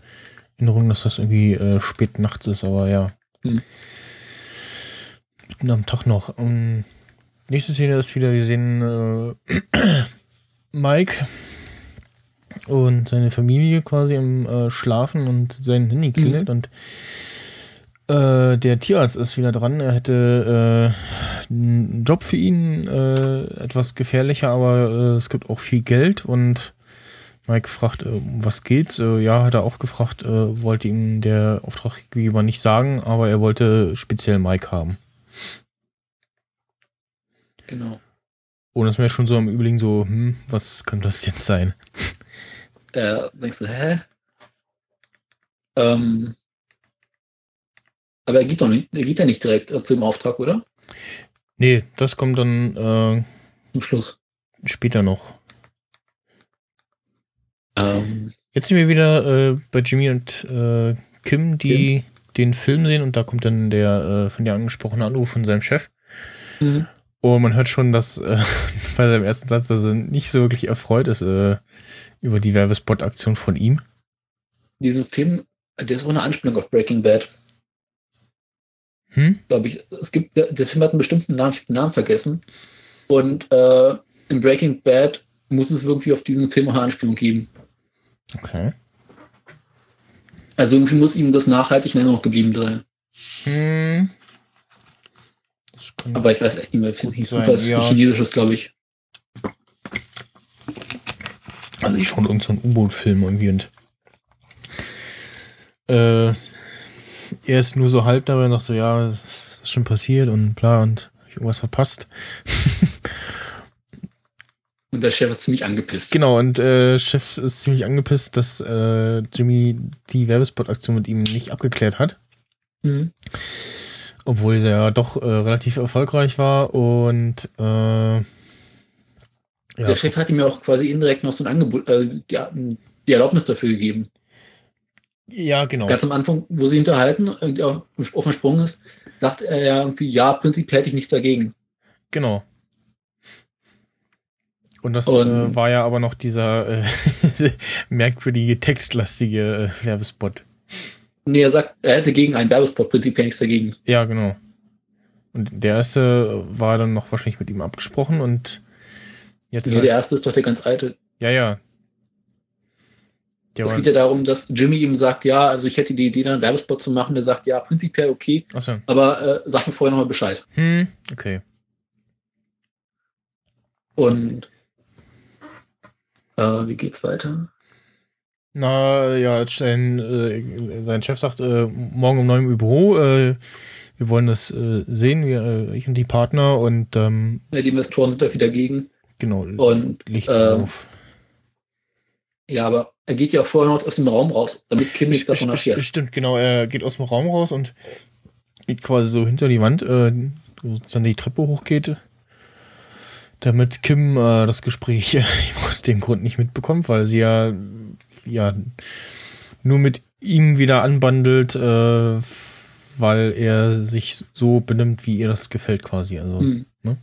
Erinnerung, dass das irgendwie äh, spät nachts ist, aber ja. Hm. Mitten am Tag noch. Um, nächste Szene ist wieder, wir sehen äh, Mike und seine Familie quasi im äh, Schlafen und sein Handy klingelt und äh, der Tierarzt ist wieder dran. Er hätte äh, Job für ihn, äh, etwas gefährlicher, aber äh, es gibt auch viel Geld und Mike fragt, äh, um was geht's? Äh, ja, hat er auch gefragt, äh, wollte ihm der Auftraggeber nicht sagen, aber er wollte speziell Mike haben. Genau. Und das wäre schon so am Überlegen, so, hm, was könnte das jetzt sein? Äh, denkst du, hä? Ähm, aber er geht doch nicht, er geht ja nicht direkt äh, zum Auftrag, oder? Nee, das kommt dann äh, Zum Schluss. später noch. Ähm, Jetzt sind wir wieder äh, bei Jimmy und äh, Kim, die den Film sehen und da kommt dann der äh, von dir angesprochene Anruf von seinem Chef. mhm. Und man hört schon, dass äh, bei seinem ersten Satz, dass er nicht so wirklich erfreut ist äh, über die Werbespot-Aktion von ihm. diesen Film, der ist auch eine Anspielung auf Breaking Bad, Hm? glaube ich. Es gibt, der, der Film hat einen bestimmten Namen, ich habe den Namen vergessen. Und äh, in Breaking Bad muss es irgendwie auf diesen Film auch eine Anspielung geben. Okay. Also irgendwie muss ihm das nachhaltig in Erinnerung geblieben sein. Hm. Aber ich weiß echt nicht mehr, wie Gut hieß irgendwas ja. Chinesisches, glaube ich. Also ich schon irgendein so U-Boot-Film irgendwie und äh, er ist nur so halb dabei noch so, ja, das ist schon passiert und bla und hab ich irgendwas verpasst. Und der Chef ist ziemlich angepisst. Genau, und äh, Chef ist ziemlich angepisst, dass äh, Jimmy die Werbespot-Aktion mit ihm nicht abgeklärt hat. Mhm. Obwohl sie ja doch äh, relativ erfolgreich war und äh, ja, Der Chef hat ihm ja auch quasi indirekt noch so ein Angebot, äh, die, die Erlaubnis dafür gegeben. Ja, genau. Ganz am Anfang, wo sie unterhalten, irgendwie auf, auf dem Sprung ist, sagt er ja irgendwie, ja, prinzipiell hätte ich nichts dagegen. Genau. Und das Und- äh, war ja aber noch dieser äh, merkwürdige, textlastige äh, Werbespot. Nee, er sagt, er hätte gegen einen Werbespot prinzipiell nichts dagegen. Ja, genau. Und der erste war dann noch wahrscheinlich mit ihm abgesprochen und jetzt. Nee, der erste ist doch der ganz alte. ja, ja. Der Es geht ja darum, dass Jimmy ihm sagt, ja, also ich hätte die Idee, da einen Werbespot zu machen. Der sagt, ja, prinzipiell okay, achso. aber äh, sag mir vorher nochmal Bescheid. Hm, okay. Und äh, wie geht's weiter? Na, ja, sein, äh, sein Chef sagt, äh, morgen um neun Uhr im Büro, äh, wir wollen das äh, sehen, wir, äh, ich und die Partner und ähm, Ja, die Investoren sind da wieder gegen. genau, Und Licht ähm, auf. ja, aber er geht ja auch vorher noch aus dem Raum raus, damit Kim nichts davon erfährt. Stimmt, genau. Er geht aus dem Raum raus und geht quasi so hinter die Wand, äh, wo dann die Treppe hochgeht, damit Kim äh, das Gespräch aus dem Grund nicht mitbekommt, weil sie ja, ja nur mit ihm wieder anbandelt, äh, weil er sich so benimmt, wie ihr das gefällt quasi. Also Hm. äh,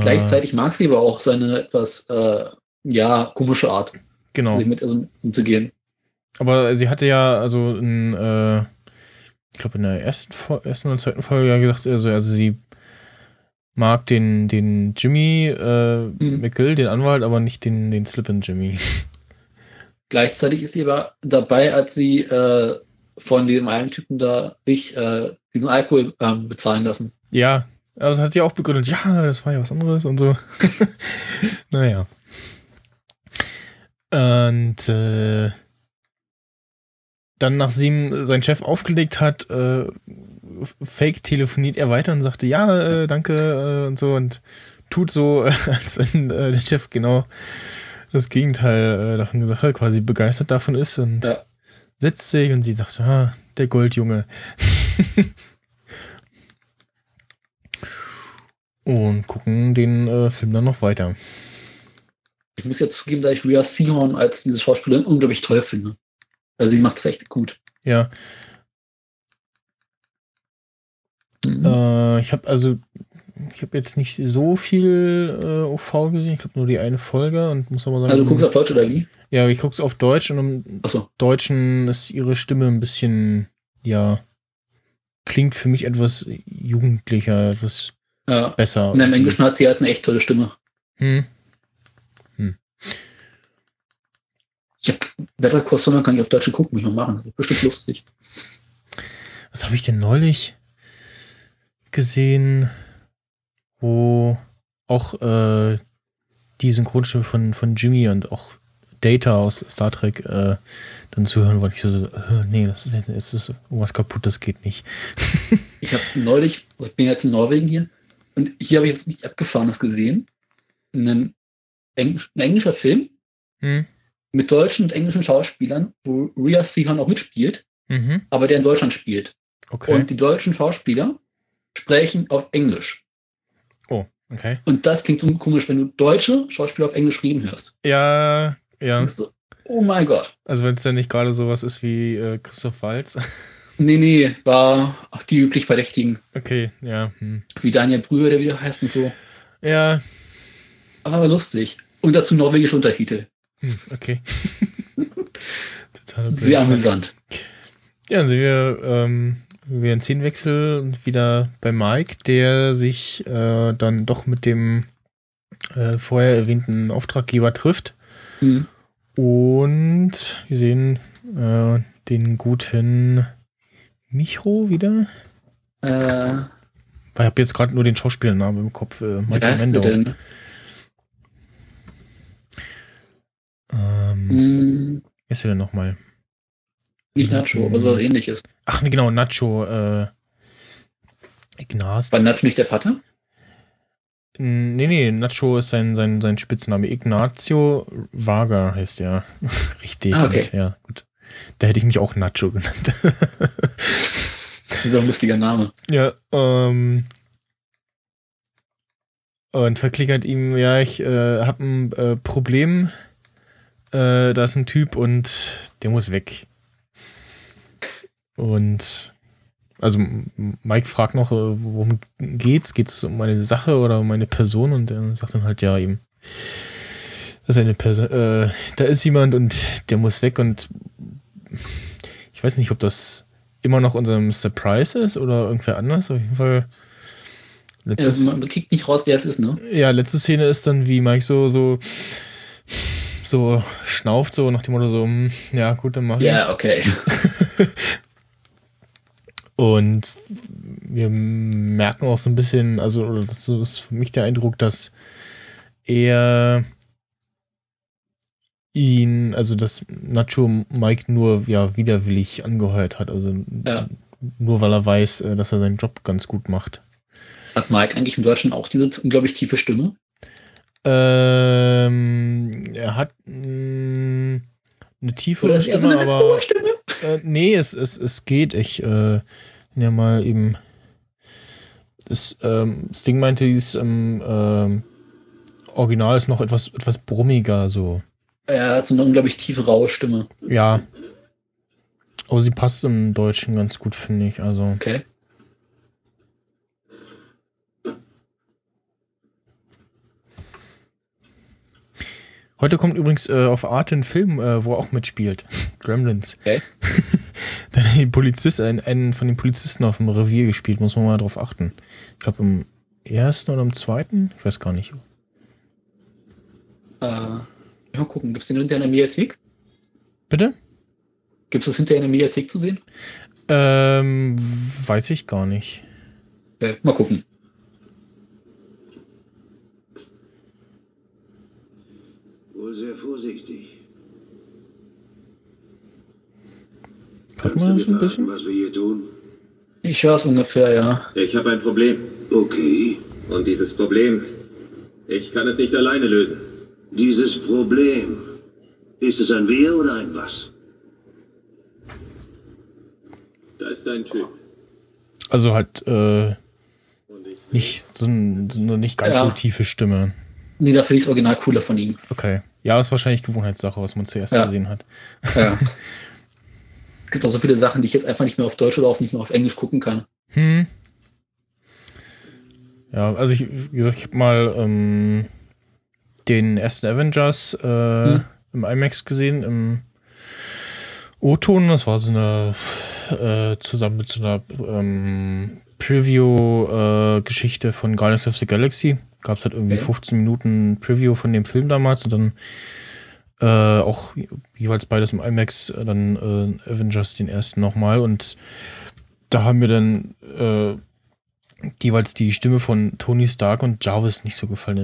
Gleichzeitig mag sie aber auch seine etwas, äh, ja, komische Art, genau. sich mit also, umzugehen. Aber sie hatte ja, also in, äh, ich glaube in der ersten, ersten oder zweiten Folge ja gesagt, also, also sie mag den, den Jimmy äh, Mhm. McGill, den Anwalt, aber nicht den, den Slippin Jimmy. Gleichzeitig ist sie aber dabei, als sie äh, von dem einen Typen da sich äh, diesen Alkohol ähm, bezahlen lassen. Ja, also hat sie auch begründet, ja, das war ja was anderes und so. naja. Und äh, dann, nachdem sein Chef aufgelegt hat, äh, fake telefoniert er weiter und sagte, ja, äh, danke äh, und so und tut so, äh, als wenn äh, der Chef genau das Gegenteil äh, davon gesagt hat, quasi begeistert davon ist und Ja. setzt sich und sie sagt, ah, der Goldjunge. und gucken den äh, Film dann noch weiter. Ich muss ja zugeben, dass ich Rhea Seahorn als diese Schauspielerin unglaublich toll finde. Also sie macht das echt gut. Ja, Mhm. Äh, ich habe also, ich habe jetzt nicht so viel äh, OV gesehen. Ich glaube nur die eine Folge und muss aber sagen, also du guckst auf Deutsch oder wie? ja, ich guck's auf Deutsch und im Achso. Deutschen ist ihre Stimme ein bisschen, ja, klingt für mich etwas jugendlicher, etwas Ja. besser. Und im Englischen hat sie halt eine echt tolle Stimme. Hm. Ich hab Better Call Saul kann ich auf Deutsch gucken, muss ich mal machen. Das ist bestimmt lustig. Was habe ich denn neulich gesehen, wo auch äh, die Synchronstimme von, von Jimmy und auch Data aus Star Trek äh, dann zuhören wollte. Ich so, so äh, nee, das ist, das ist irgendwas kaputt, das geht nicht. Ich habe neulich, also ich bin jetzt in Norwegen hier, und hier habe ich jetzt nicht abgefahrenes gesehen. Einen Englisch, ein englischer Film Hm? mit deutschen und englischen Schauspielern, wo Rhea Seahorn auch mitspielt, Mhm. aber der in Deutschland spielt. Okay. Und die deutschen Schauspieler sprechen auf Englisch. oh, okay. Und das klingt so komisch, wenn du deutsche Schauspieler auf Englisch reden hörst. Ja, ja. Du, oh mein Gott. Also wenn es dann nicht gerade sowas ist wie äh, Christoph Walz. Nee, nee, war auch die üblich Verdächtigen. okay, ja. Hm. Wie Daniel Brühe, der wieder heißt und so. Ja, Aber lustig. Und dazu norwegische Untertitel. hm, okay. Totaler Sehr amüsant. Ja, dann sind wir, ähm, wir in Szenenwechsel und wieder bei Mike, der sich äh, dann doch mit dem äh, vorher erwähnten Auftraggeber trifft. Hm. Und wir sehen äh, den guten Micho wieder. Äh, Ich habe jetzt gerade nur den Schauspielernamen im Kopf. Äh, Michael Mendo. denn? Ähm, Hm, Wer ist der denn nochmal? nicht Nacho, aber sowas ähnliches. Ach, genau, Nacho. Äh, Ignaz. War Nacho nicht der Vater? Nee, nee, Nacho ist sein, sein, sein Spitzname. Ignazio Varga heißt er. Richtig. Ah, okay. Und, ja, gut. Da hätte ich mich auch Nacho genannt. Das ist doch ein lustiger Name. ja, ähm. Und verklickert ihm, ja, ich äh, habe ein äh, Problem. Äh, da ist ein Typ und der muss weg. Und also Mike fragt noch, äh, worum geht's? Geht's um eine Sache oder um eine Person? Und er sagt dann halt, ja, eben. Das ist eine Person, äh, da ist jemand und der muss weg und ich weiß nicht, ob das immer noch unser Mr. Price ist oder irgendwer anders. Auf jeden Fall. Letztes, Ja, man kriegt nicht raus, wer es ist, ne? ja, letzte Szene ist dann, wie Mike so, so, so schnauft, so nach dem Motto so, hm, ja, gut, dann mach Ja, ich's. okay. Und wir merken auch so ein bisschen, also oder das ist für mich der Eindruck, dass er ihn, also dass Nacho Mike nur ja widerwillig angeheuert hat, also Ja. nur weil er weiß, äh, dass er seinen Job ganz gut macht. Hat Mike eigentlich im Deutschen auch diese unglaublich tiefe Stimme? Ähm, er hat mh, eine tiefere er so Stimme, eine aber Stimme? Äh, nee, es, es, es geht. Ich äh, ja mal eben. Das, ähm, das Ding meinte, dieses ähm, ähm, Original ist noch etwas, etwas brummiger, so. Er hat so eine unglaublich tiefe, raue Stimme. Ja. Aber sie passt im Deutschen ganz gut, finde ich. Also. Okay. Heute kommt übrigens äh, auf Arte ein Film, äh, wo er auch mitspielt. Gremlins. Okay. Da hat Polizist, einen, einen von den Polizisten auf dem Revier gespielt, muss man mal drauf achten. Ich glaube im ersten oder im zweiten, ich weiß gar nicht. Äh, mal gucken, gibt es den hinterher in der Mediathek? Bitte? Gibt es das hinterher in der Mediathek zu sehen? Ähm, weiß ich gar nicht. Okay, mal gucken. Sehr vorsichtig. Kannst man du mir ein bisschen? was wir hier tun? Ich höre es ungefähr, ja. Ich habe ein Problem. Okay. Und dieses Problem, ich kann es nicht alleine lösen. Dieses Problem. Ist es ein Wir oder ein Was? Da ist ein Typ. Also halt äh, Und ich nicht so, ein, so eine nicht ganz Ja. so tiefe Stimme. Nee, da finde ich das Original cooler von ihm. Okay. Ja, ist wahrscheinlich Gewohnheitssache, was man zuerst Ja. gesehen hat. Ja. es gibt auch so viele Sachen, die ich jetzt einfach nicht mehr auf Deutsch oder auch nicht mehr auf Englisch gucken kann. Hm. Ja, also ich, wie gesagt, ich habe mal ähm, den ersten Avengers äh, Hm. im IMAX gesehen, im O-Ton. Das war so eine äh, zusammen mit so einer ähm, Preview-Geschichte von Guardians of the Galaxy. Gab es halt irgendwie Okay. 15 Minuten Preview von dem Film damals und dann äh, auch jeweils beides im IMAX, äh, dann äh, Avengers den ersten nochmal und da haben mir dann äh, jeweils die Stimme von Tony Stark und Jarvis nicht so gefallen.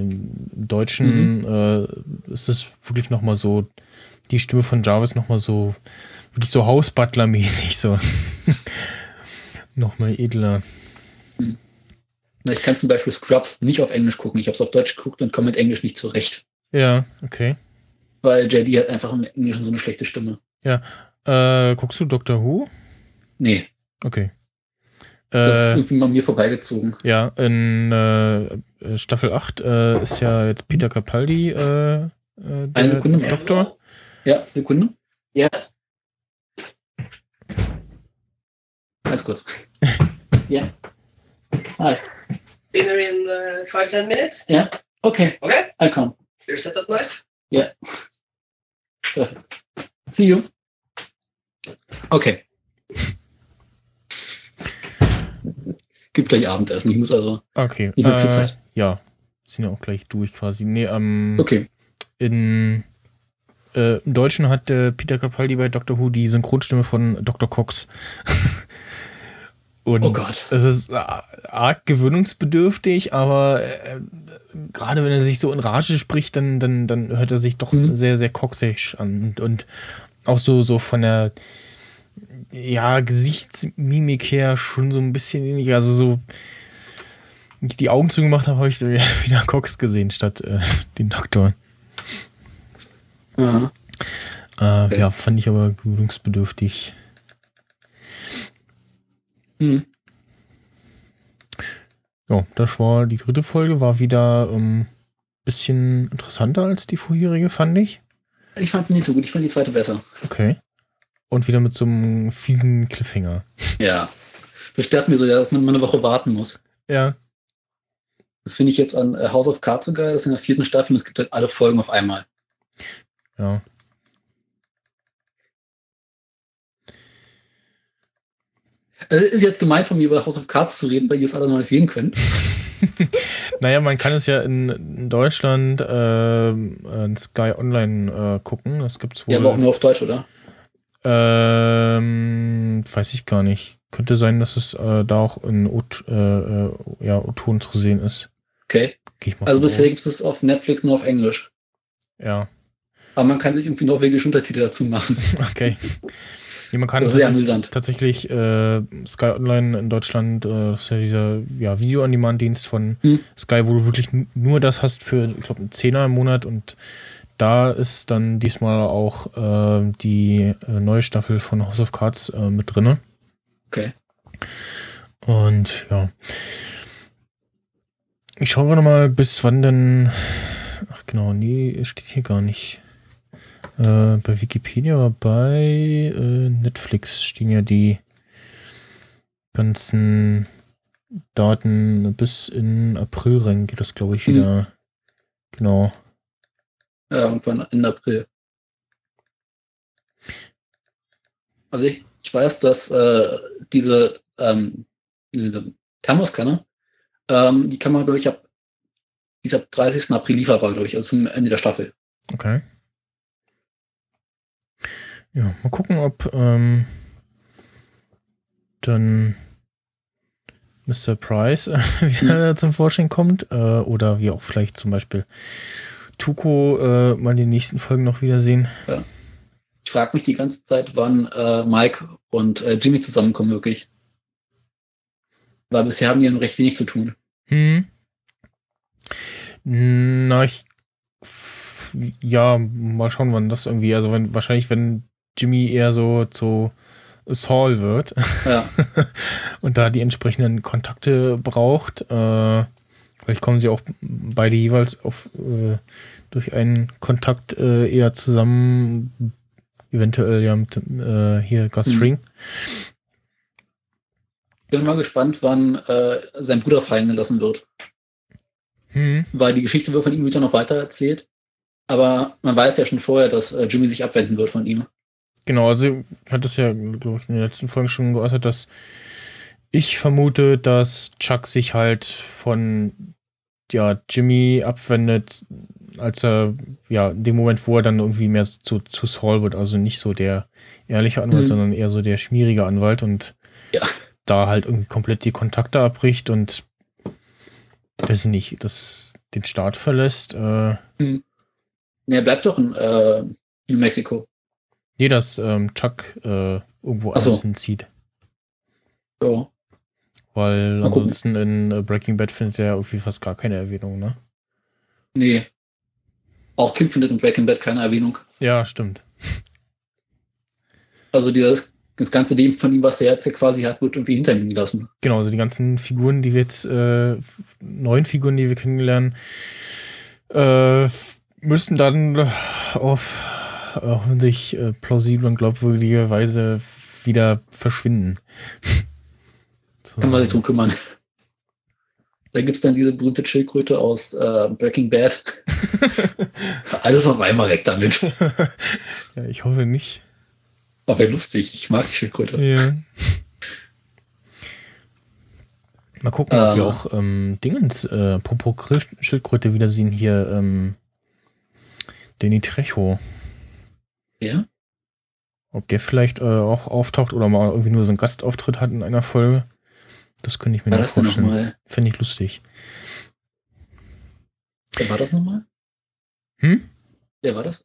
Im Deutschen äh, ist es wirklich nochmal so, die Stimme von Jarvis nochmal so, wirklich so Hausbutler-mäßig, so. nochmal edler. Na, Ich kann zum Beispiel Scrubs nicht auf Englisch gucken. Ich habe es auf Deutsch geguckt und komme mit Englisch nicht zurecht. Ja, okay. Weil JD hat einfach im Englischen so eine schlechte Stimme. Äh, guckst du Doctor Who? Nee, Okay. das ist Äh, irgendwie bei mir vorbeigezogen. ja, in äh, Staffel 8 äh, ist ja jetzt Peter Capaldi äh, äh, Eine der Sekunde. Doktor. Ja, Sekunde. Yes. Ganz kurz. Ja. Hi. Dinner in uh, five ten minutes. Ja. Okay, Okay, I come. your setup nice. Perfect. See you. Okay. Gibt gleich Abendessen. Ich muss also. Okay. Viel Äh, Zeit? ja, sind ja auch gleich durch quasi. Nee, ähm, Okay. in äh, im Deutschen hat äh, Peter Capaldi bei Doctor Who die Synchronstimme von Dr. Cox. Und Oh Gott. es ist arg gewöhnungsbedürftig, aber äh, gerade wenn er sich so in Rage spricht, dann, dann, dann hört er sich doch Mhm. sehr, sehr coxisch an. Und, auch so, so von der ja, Gesichtsmimik her schon so ein bisschen ähnlich. Also so, wenn ich die Augen zugemacht habe, habe ich wieder Cox gesehen statt äh, den Doktor. Ja. Äh, Okay. Ja, fand ich aber gewöhnungsbedürftig. Hm. Ja, das war die dritte Folge, war wieder ähm, bisschen interessanter als die vorherige, fand ich. Ich fand sie nicht so gut. Ich fand die zweite besser. Okay. Und wieder mit so einem fiesen Cliffhanger. Ja. Das stört mir so, dass man eine Woche warten muss. Ja. Das finde ich jetzt an äh, House of Cards so geil. Das ist in der vierten Staffel und es gibt halt alle Folgen auf einmal. Ja. Also, ist jetzt gemein von mir, über House of Cards zu reden, weil ihr es alle noch nicht sehen könnt. Naja, man kann es ja in, in Deutschland ähm, in Sky Online äh, gucken. Das gibt's wohl. Ja, aber auch nur auf Deutsch, oder? ähm, weiß ich gar nicht. Könnte sein, dass es äh, da auch in O- äh, äh, ja, zu sehen ist. Okay. Also bisher gibt es auf Netflix nur auf Englisch. Ja, Aber man kann sich irgendwie norwegische Untertitel dazu machen. okay. Ja, man kann sehr tatsächlich, amüsant. tatsächlich äh, Sky Online in Deutschland, äh, das ist ja dieser ja, Video-on-Demand-Dienst von Hm. Sky, wo du wirklich nur das hast für, ich glaube, einen Zehner im Monat und da ist dann diesmal auch äh, die äh, neue Staffel von House of Cards äh, mit drinne. Okay. Und ja. Ich schaue gerade mal, bis wann denn. Ach genau, nee, steht hier gar nicht. Äh, bei Wikipedia, aber bei äh, Netflix stehen ja die ganzen Daten bis in April rein, geht das, glaube ich, Hm. wieder. Genau. Ja, irgendwann Ende April. Also ich, ich weiß, dass äh, diese, ähm, diese Thermoskanne, ähm, die kann man, glaube ich, ab, die ist ab 30. April lieferbar, glaube ich, also zum Ende der Staffel. Okay. Ja, mal gucken, ob ähm, dann Mr. Price äh, wieder zum Vorschein kommt äh, oder wir auch vielleicht zum Beispiel Tuko äh, mal in den nächsten Folgen noch wiedersehen. Ich frage mich die ganze Zeit, wann äh, Mike und äh, Jimmy zusammenkommen, wirklich. Weil bisher haben die ja nur recht wenig zu tun. Hm. Na, ich. Ja, mal schauen, wann das irgendwie. Also, wenn, wahrscheinlich, wenn Jimmy eher so zu Saul wird Ja, und da die entsprechenden Kontakte braucht. Äh, vielleicht kommen sie auch beide jeweils auf äh, durch einen Kontakt äh, eher zusammen. Eventuell ja mit äh, hier Gus Hm. Fring. bin mal gespannt, wann äh, sein Bruder fallen gelassen wird. Hm. Weil die Geschichte wird von ihm wieder noch weiter erzählt. Aber man weiß ja schon vorher, dass äh, Jimmy sich abwenden wird von ihm. Genau, also ich hatte es ja, glaube ich, in den letzten Folgen schon geäußert, dass ich vermute, dass Chuck sich halt von ja, Jimmy abwendet, als er, ja, in dem Moment, wo er dann irgendwie mehr zu, zu Saul wird, also nicht so der ehrliche Anwalt, Mhm. sondern eher so der schmierige Anwalt und Ja. da halt irgendwie komplett die Kontakte abbricht und weiß ich nicht, das den Staat verlässt. Äh, Nee, er bleibt doch in äh, New Mexico. Nee, dass ähm, Chuck äh, irgendwo so. anders hinzieht. Ja. Weil Mal gucken. ansonsten in äh, Breaking Bad findet er irgendwie fast gar keine Erwähnung, ne? Nee. Auch Kim findet in Breaking Bad keine Erwähnung. Ja, stimmt. Also dieses, das ganze Leben von ihm, was er jetzt quasi hat, wird irgendwie hinter ihm gelassen. Genau, also die ganzen Figuren, die wir jetzt, äh, neuen Figuren, die wir kennenlernen, äh, müssen dann auf hoffentlich äh, plausible und glaubwürdige Weise wieder verschwinden. Kann man sich drum kümmern. Da gibt's dann diese berühmte Schildkröte aus äh, Breaking Bad. Alles auf einmal weg damit. ja, ich hoffe nicht. Aber lustig, ich mag die Schildkröte. Ja. Mal gucken, ob wir Ähm. auch ähm, Dingens, äh, apropos Schildkröte wiedersehen hier, ähm, Danny Trejo. Ja? Ob der vielleicht äh, auch auftaucht oder mal irgendwie nur so einen Gastauftritt hat in einer Folge. Das könnte ich mir War noch vorstellen. Fände ich lustig. Wer war das nochmal? Hm? Wer war das?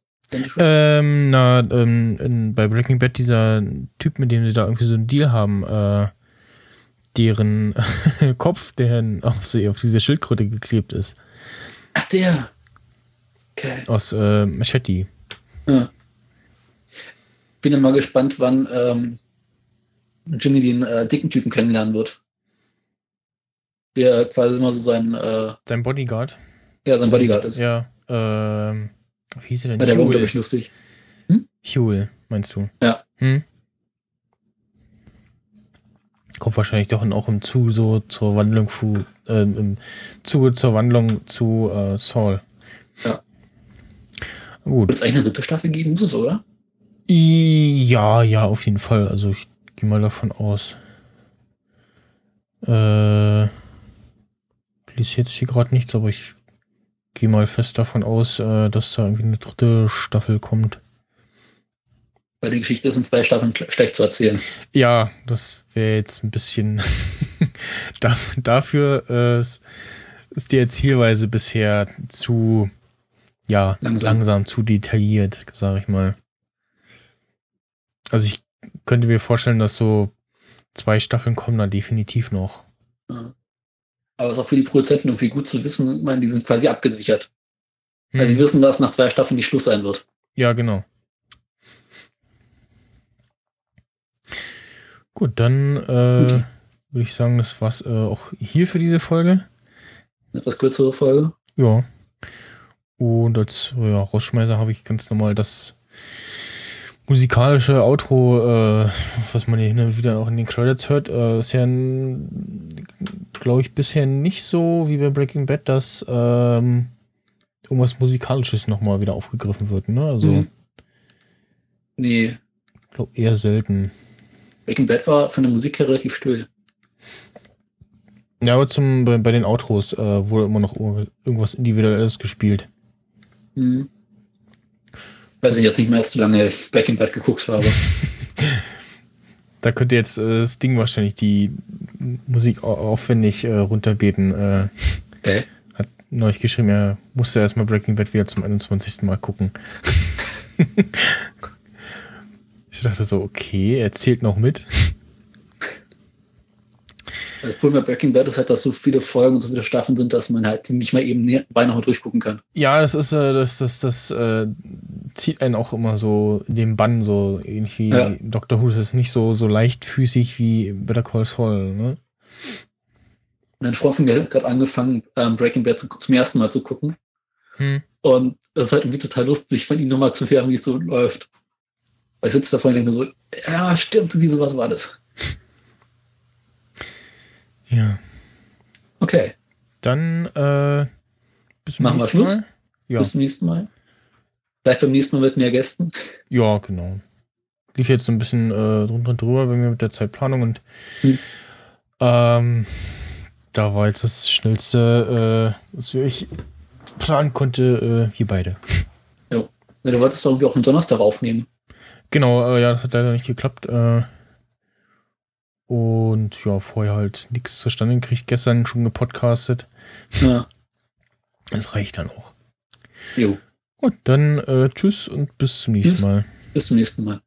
Ähm, na, ähm, in, bei Breaking Bad dieser Typ, mit dem sie da irgendwie so einen Deal haben, äh, deren Kopf, der auf, sie, auf diese Schildkröte geklebt ist. Ach, der. Okay. Aus äh, Machete. Ja. Bin dann mal gespannt, wann ähm, Jimmy den äh, dicken Typen kennenlernen wird. Der quasi immer so sein, äh, Sein Bodyguard. ja, sein Bodyguard ist. Ja, ähm, wie hieß er Ja, denn? der war, glaube ich, lustig. Huel, meinst du? Ja. Hm? Kommt wahrscheinlich doch auch im Zuge so zur Wandlung zu, äh, im Zuge zur Wandlung zu äh, Saul. Ja. Gut. Wird es eigentlich eine dritte Staffel geben? Muss es, oder? Ja, ja, auf jeden Fall. Also ich gehe mal davon aus. Äh, liest jetzt hier gerade nichts, aber ich gehe mal fest davon aus, äh, dass da irgendwie eine dritte Staffel kommt. Weil die Geschichte ist in zwei Staffeln sch- schlecht zu erzählen. Ja, das wäre jetzt ein bisschen da, dafür äh, ist ist die Erzählweise bisher zu ja Langsam. langsam, zu detailliert, sage ich mal. Also ich könnte mir vorstellen, dass so zwei Staffeln kommen da definitiv noch. Ja. Aber es ist auch für die Produzenten irgendwie gut zu wissen, ich meine, die sind quasi abgesichert. Weil sie Hm. wissen, dass nach zwei Staffeln die Schluss sein wird. Ja, genau. Gut, dann äh, Okay. würde ich sagen, das war's äh, auch hier für diese Folge. Eine etwas kürzere Folge. Ja. Und als ja, Rausschmeißer habe ich ganz normal das musikalische Outro, äh, was man hier hin und wieder auch in den Credits hört, äh, ist ja, glaube ich, bisher nicht so wie bei Breaking Bad, dass ähm, irgendwas Musikalisches nochmal wieder aufgegriffen wird. Ne? Also, Mhm. Nee, ich glaube, eher selten. Breaking Bad war von der Musik her relativ still. Ja, aber zum, bei, bei den Outros äh, wurde immer noch irgendwas Individuelles gespielt. Mhm. Weiß ich jetzt nicht mehr, erst zu lange ich Breaking Bad geguckt habe. Da könnte jetzt äh, das Ding wahrscheinlich die Musik au- aufwendig äh, runterbeten. Äh, Okay. hat neulich geschrieben, er musste erstmal Breaking Bad wieder zum 21. Mal gucken. ich dachte so, okay, er zählt noch mit. Das Problem bei Breaking Bad ist halt, dass so viele Folgen und so viele Staffeln sind, dass man halt nicht mal eben beinahe durchgucken kann. Ja, das ist, äh, das, das, das äh, zieht einen auch immer so den Bann, so irgendwie. Ja. Dr. Who ist nicht so, so leichtfüßig wie Better Call Saul, ne? Mein Freund von mir hat gerade angefangen, ähm, Breaking Bad zu, zum ersten Mal zu gucken. Hm. Und es ist halt irgendwie total lustig, von ihm nochmal zu hören, wie es so läuft. Weil ich sitze davor und denke so, ja, stimmt, wie sowas war das. Ja. Okay, Dann, äh, bis zum Machen wir nächsten Schluss? Mal. Ja. bis zum nächsten Mal. Vielleicht beim nächsten Mal mit mehr Gästen. Ja, genau. Lief jetzt so ein bisschen äh, drunter und drüber bei mir mit der Zeitplanung und Hm. ähm, da war jetzt das schnellste, äh, was ich planen konnte, äh, wir beide. Ja, du wolltest doch irgendwie auch am Donnerstag aufnehmen. Genau, äh, ja, das hat leider nicht geklappt. Äh, und ja, vorher halt nichts zustande gekriegt. Gestern schon gepodcastet. Ja, Das reicht dann auch. jo, Gut, dann äh, tschüss und bis zum nächsten. Mal. bis zum nächsten Mal.